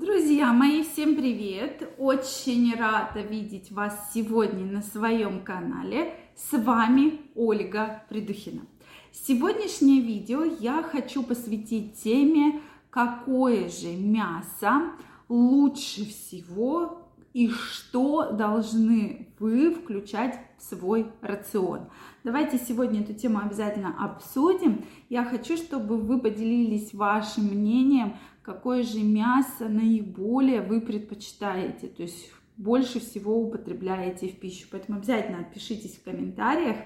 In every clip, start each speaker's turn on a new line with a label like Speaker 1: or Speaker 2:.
Speaker 1: Друзья мои, всем привет! Очень рада видеть вас сегодня на своем канале. С вами Ольга Придухина. Сегодняшнее видео я хочу посвятить теме, какое же мясо лучше всего и что должны вы включать в свой рацион. Давайте сегодня эту тему обязательно обсудим. Я хочу, чтобы вы поделились вашим мнением, какое же мясо наиболее вы предпочитаете, то есть больше всего употребляете в пищу. Поэтому обязательно отпишитесь в комментариях.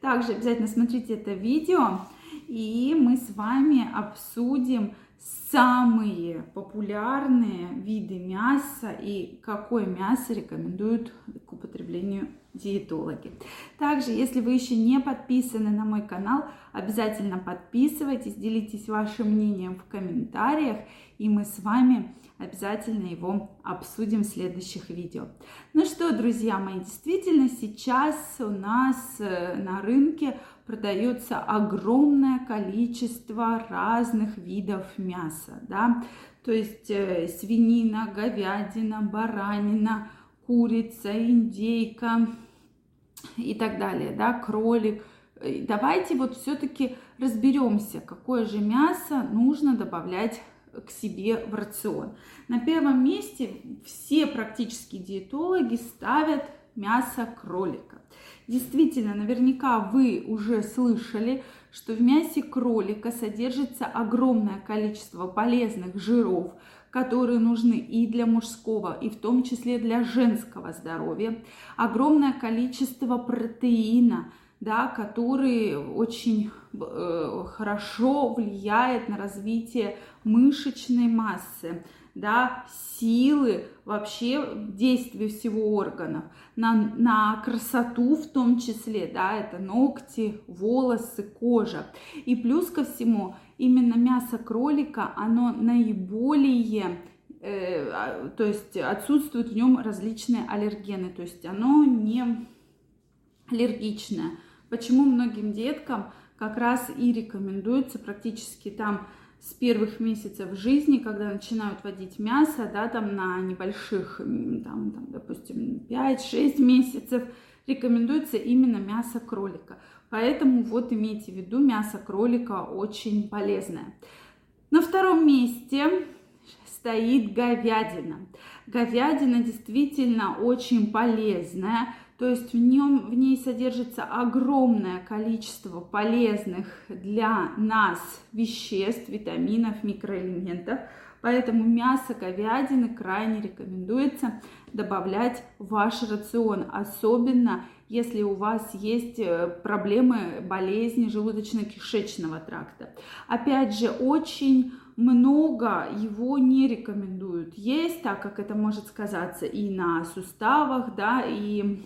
Speaker 1: Также обязательно смотрите это видео, и мы с вами обсудим самые популярные виды мяса и какое мясо рекомендуют к употреблению диетологи. Также, если вы еще не подписаны на мой канал, обязательно подписывайтесь, делитесь вашим мнением в комментариях, и мы с вами обязательно его обсудим в следующих видео. Ну что, друзья мои, действительно сейчас у нас э, на рынке продается огромное количество разных видов мяса, да, то есть э, свинина, говядина, баранина, курица, индейка и так далее, да, кролик. Давайте вот все-таки разберемся, какое же мясо нужно добавлять к себе в рацион. На первом месте все практически диетологи ставят мясо кролика. Действительно, наверняка вы уже слышали, что в мясе кролика содержится огромное количество полезных жиров, которые нужны и для мужского, и в том числе для женского здоровья, огромное количество протеина, да, который очень э, хорошо влияет на развитие мышечной массы, да, силы вообще действия всего органов, на, на красоту в том числе, да, это ногти, волосы, кожа. И плюс ко всему, именно мясо кролика, оно наиболее э, а, то есть отсутствуют в нем различные аллергены, то есть оно не аллергичное. Почему многим деткам как раз и рекомендуется практически там с первых месяцев жизни, когда начинают водить мясо, да, там на небольших, там, там допустим, 5-6 месяцев, рекомендуется именно мясо кролика. Поэтому вот имейте в виду, мясо кролика очень полезное. На втором месте стоит говядина. Говядина действительно очень полезная, то есть в, нем, в ней содержится огромное количество полезных для нас веществ, витаминов, микроэлементов. Поэтому мясо говядины крайне рекомендуется добавлять в ваш рацион, особенно если у вас есть э, проблемы, болезни желудочно-кишечного тракта. Опять же, очень много его не рекомендуют есть, так как это может сказаться и на суставах, да, и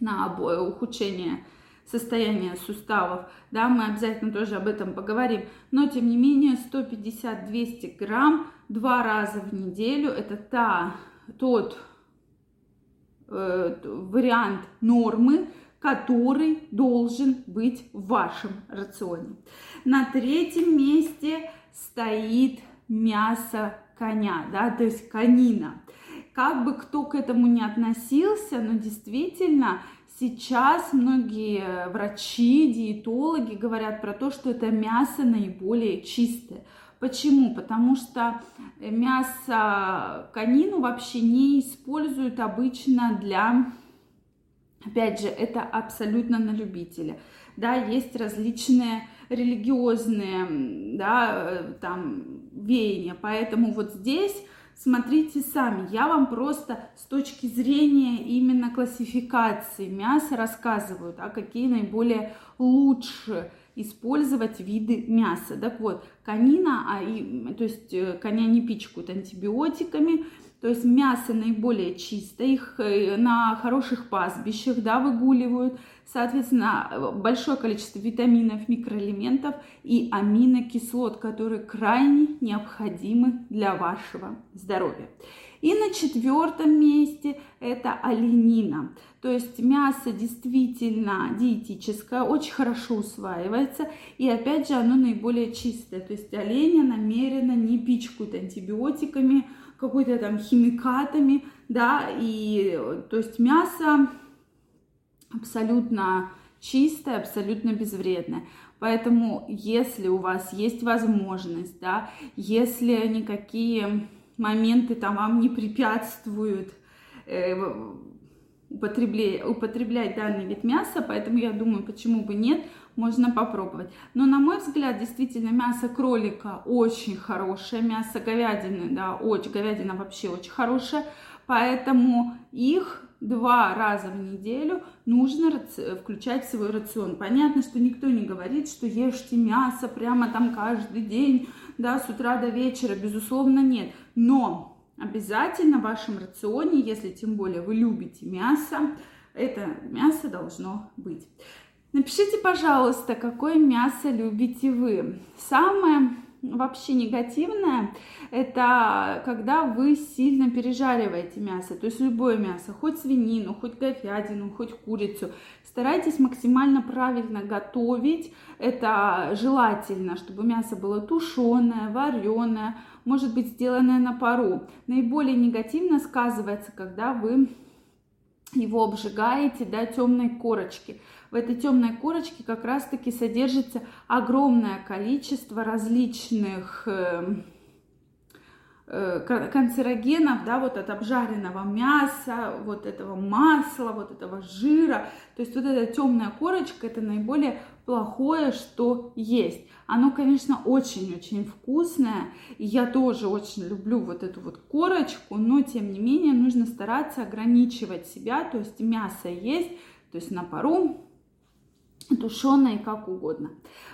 Speaker 1: на ухудшение состояния суставов, да, мы обязательно тоже об этом поговорим, но тем не менее 150-200 грамм два раза в неделю, это та, тот э, вариант нормы, который должен быть в вашем рационе. На третьем месте стоит мясо коня, да, то есть конина как бы кто к этому не относился, но действительно сейчас многие врачи, диетологи говорят про то, что это мясо наиболее чистое. Почему? Потому что мясо конину вообще не используют обычно для, опять же, это абсолютно на любителя. Да, есть различные религиозные, да, э, там, веяния, поэтому вот здесь смотрите сами. Я вам просто с точки зрения именно классификации мяса рассказываю, а какие наиболее лучше использовать виды мяса. Так вот, конина, а и, то есть э, коня не пичкают антибиотиками, то есть мясо наиболее чистое, их э, на хороших пастбищах да, выгуливают. соответственно, большое количество витаминов, микроэлементов и аминокислот, которые крайне необходимы для вашего здоровья. И на четвертом месте это оленина. То есть мясо действительно диетическое, очень хорошо усваивается. И опять же оно наиболее чистое. То есть оленя намеренно не пичкают антибиотиками, какой-то там химикатами, да, и то есть мясо абсолютно чистое, абсолютно безвредное. Поэтому, если у вас есть возможность, да, если никакие моменты там вам не препятствуют э, употреблять, употреблять данный вид мяса, поэтому я думаю, почему бы нет, можно попробовать. Но на мой взгляд, действительно, мясо кролика очень хорошее, мясо говядины, да, очень, говядина вообще очень хорошая, поэтому их два раза в неделю нужно включать в свой рацион. Понятно, что никто не говорит, что ешьте мясо прямо там каждый день, да, с утра до вечера, безусловно, нет. Но обязательно в вашем рационе, если тем более вы любите мясо, это мясо должно быть. Напишите, пожалуйста, какое мясо любите вы. Самое вообще негативное, это когда вы сильно пережариваете мясо, то есть любое мясо, хоть свинину, хоть говядину, хоть курицу. Старайтесь максимально правильно готовить. Это желательно, чтобы мясо было тушеное, вареное, может быть сделанное на пару. Наиболее негативно сказывается, когда вы его обжигаете до темной корочки. В этой темной корочке как раз-таки содержится огромное количество различных эм, канцерогенов, да, вот от обжаренного мяса, вот этого масла, вот этого жира. То есть вот эта темная корочка это наиболее плохое, что есть. Оно, конечно, очень-очень вкусное. И я тоже очень люблю вот эту вот корочку, но тем не менее нужно стараться ограничивать себя. То есть мясо есть, то есть на пару тушеное, как угодно.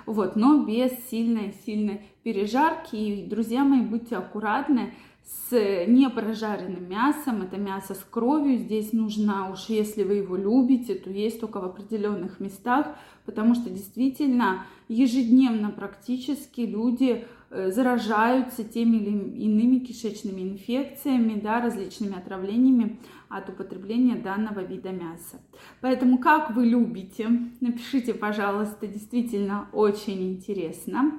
Speaker 1: Вот, но без сильной-сильной пережарки. И, друзья мои, будьте аккуратны с непрожаренным мясом. Это мясо с кровью. Здесь нужно, уж если вы его любите, то есть только в определенных местах, потому что действительно ежедневно практически люди э, заражаются теми или иными кишечными инфекциями, да, различными отравлениями от употребления данного вида мяса. Поэтому как вы любите, напишите, пожалуйста, действительно очень интересно.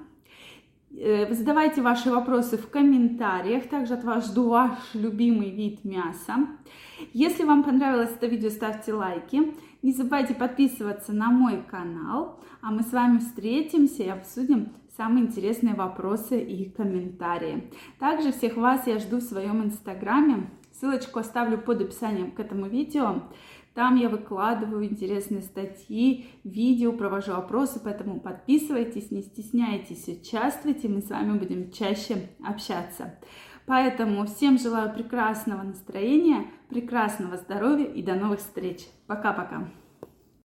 Speaker 1: Э, задавайте ваши вопросы в комментариях. Также от вас жду ваш любимый вид мяса. Если вам понравилось это видео, ставьте лайки. Не забывайте подписываться на мой канал. А мы с вами встретимся и обсудим самые интересные вопросы и комментарии. Также всех вас я жду в своем инстаграме. Ссылочку оставлю под описанием к этому видео. Там я выкладываю интересные статьи, видео, провожу опросы, поэтому подписывайтесь, не стесняйтесь, участвуйте, мы с вами будем чаще общаться. Поэтому всем желаю прекрасного настроения, прекрасного здоровья и до новых встреч. Пока-пока.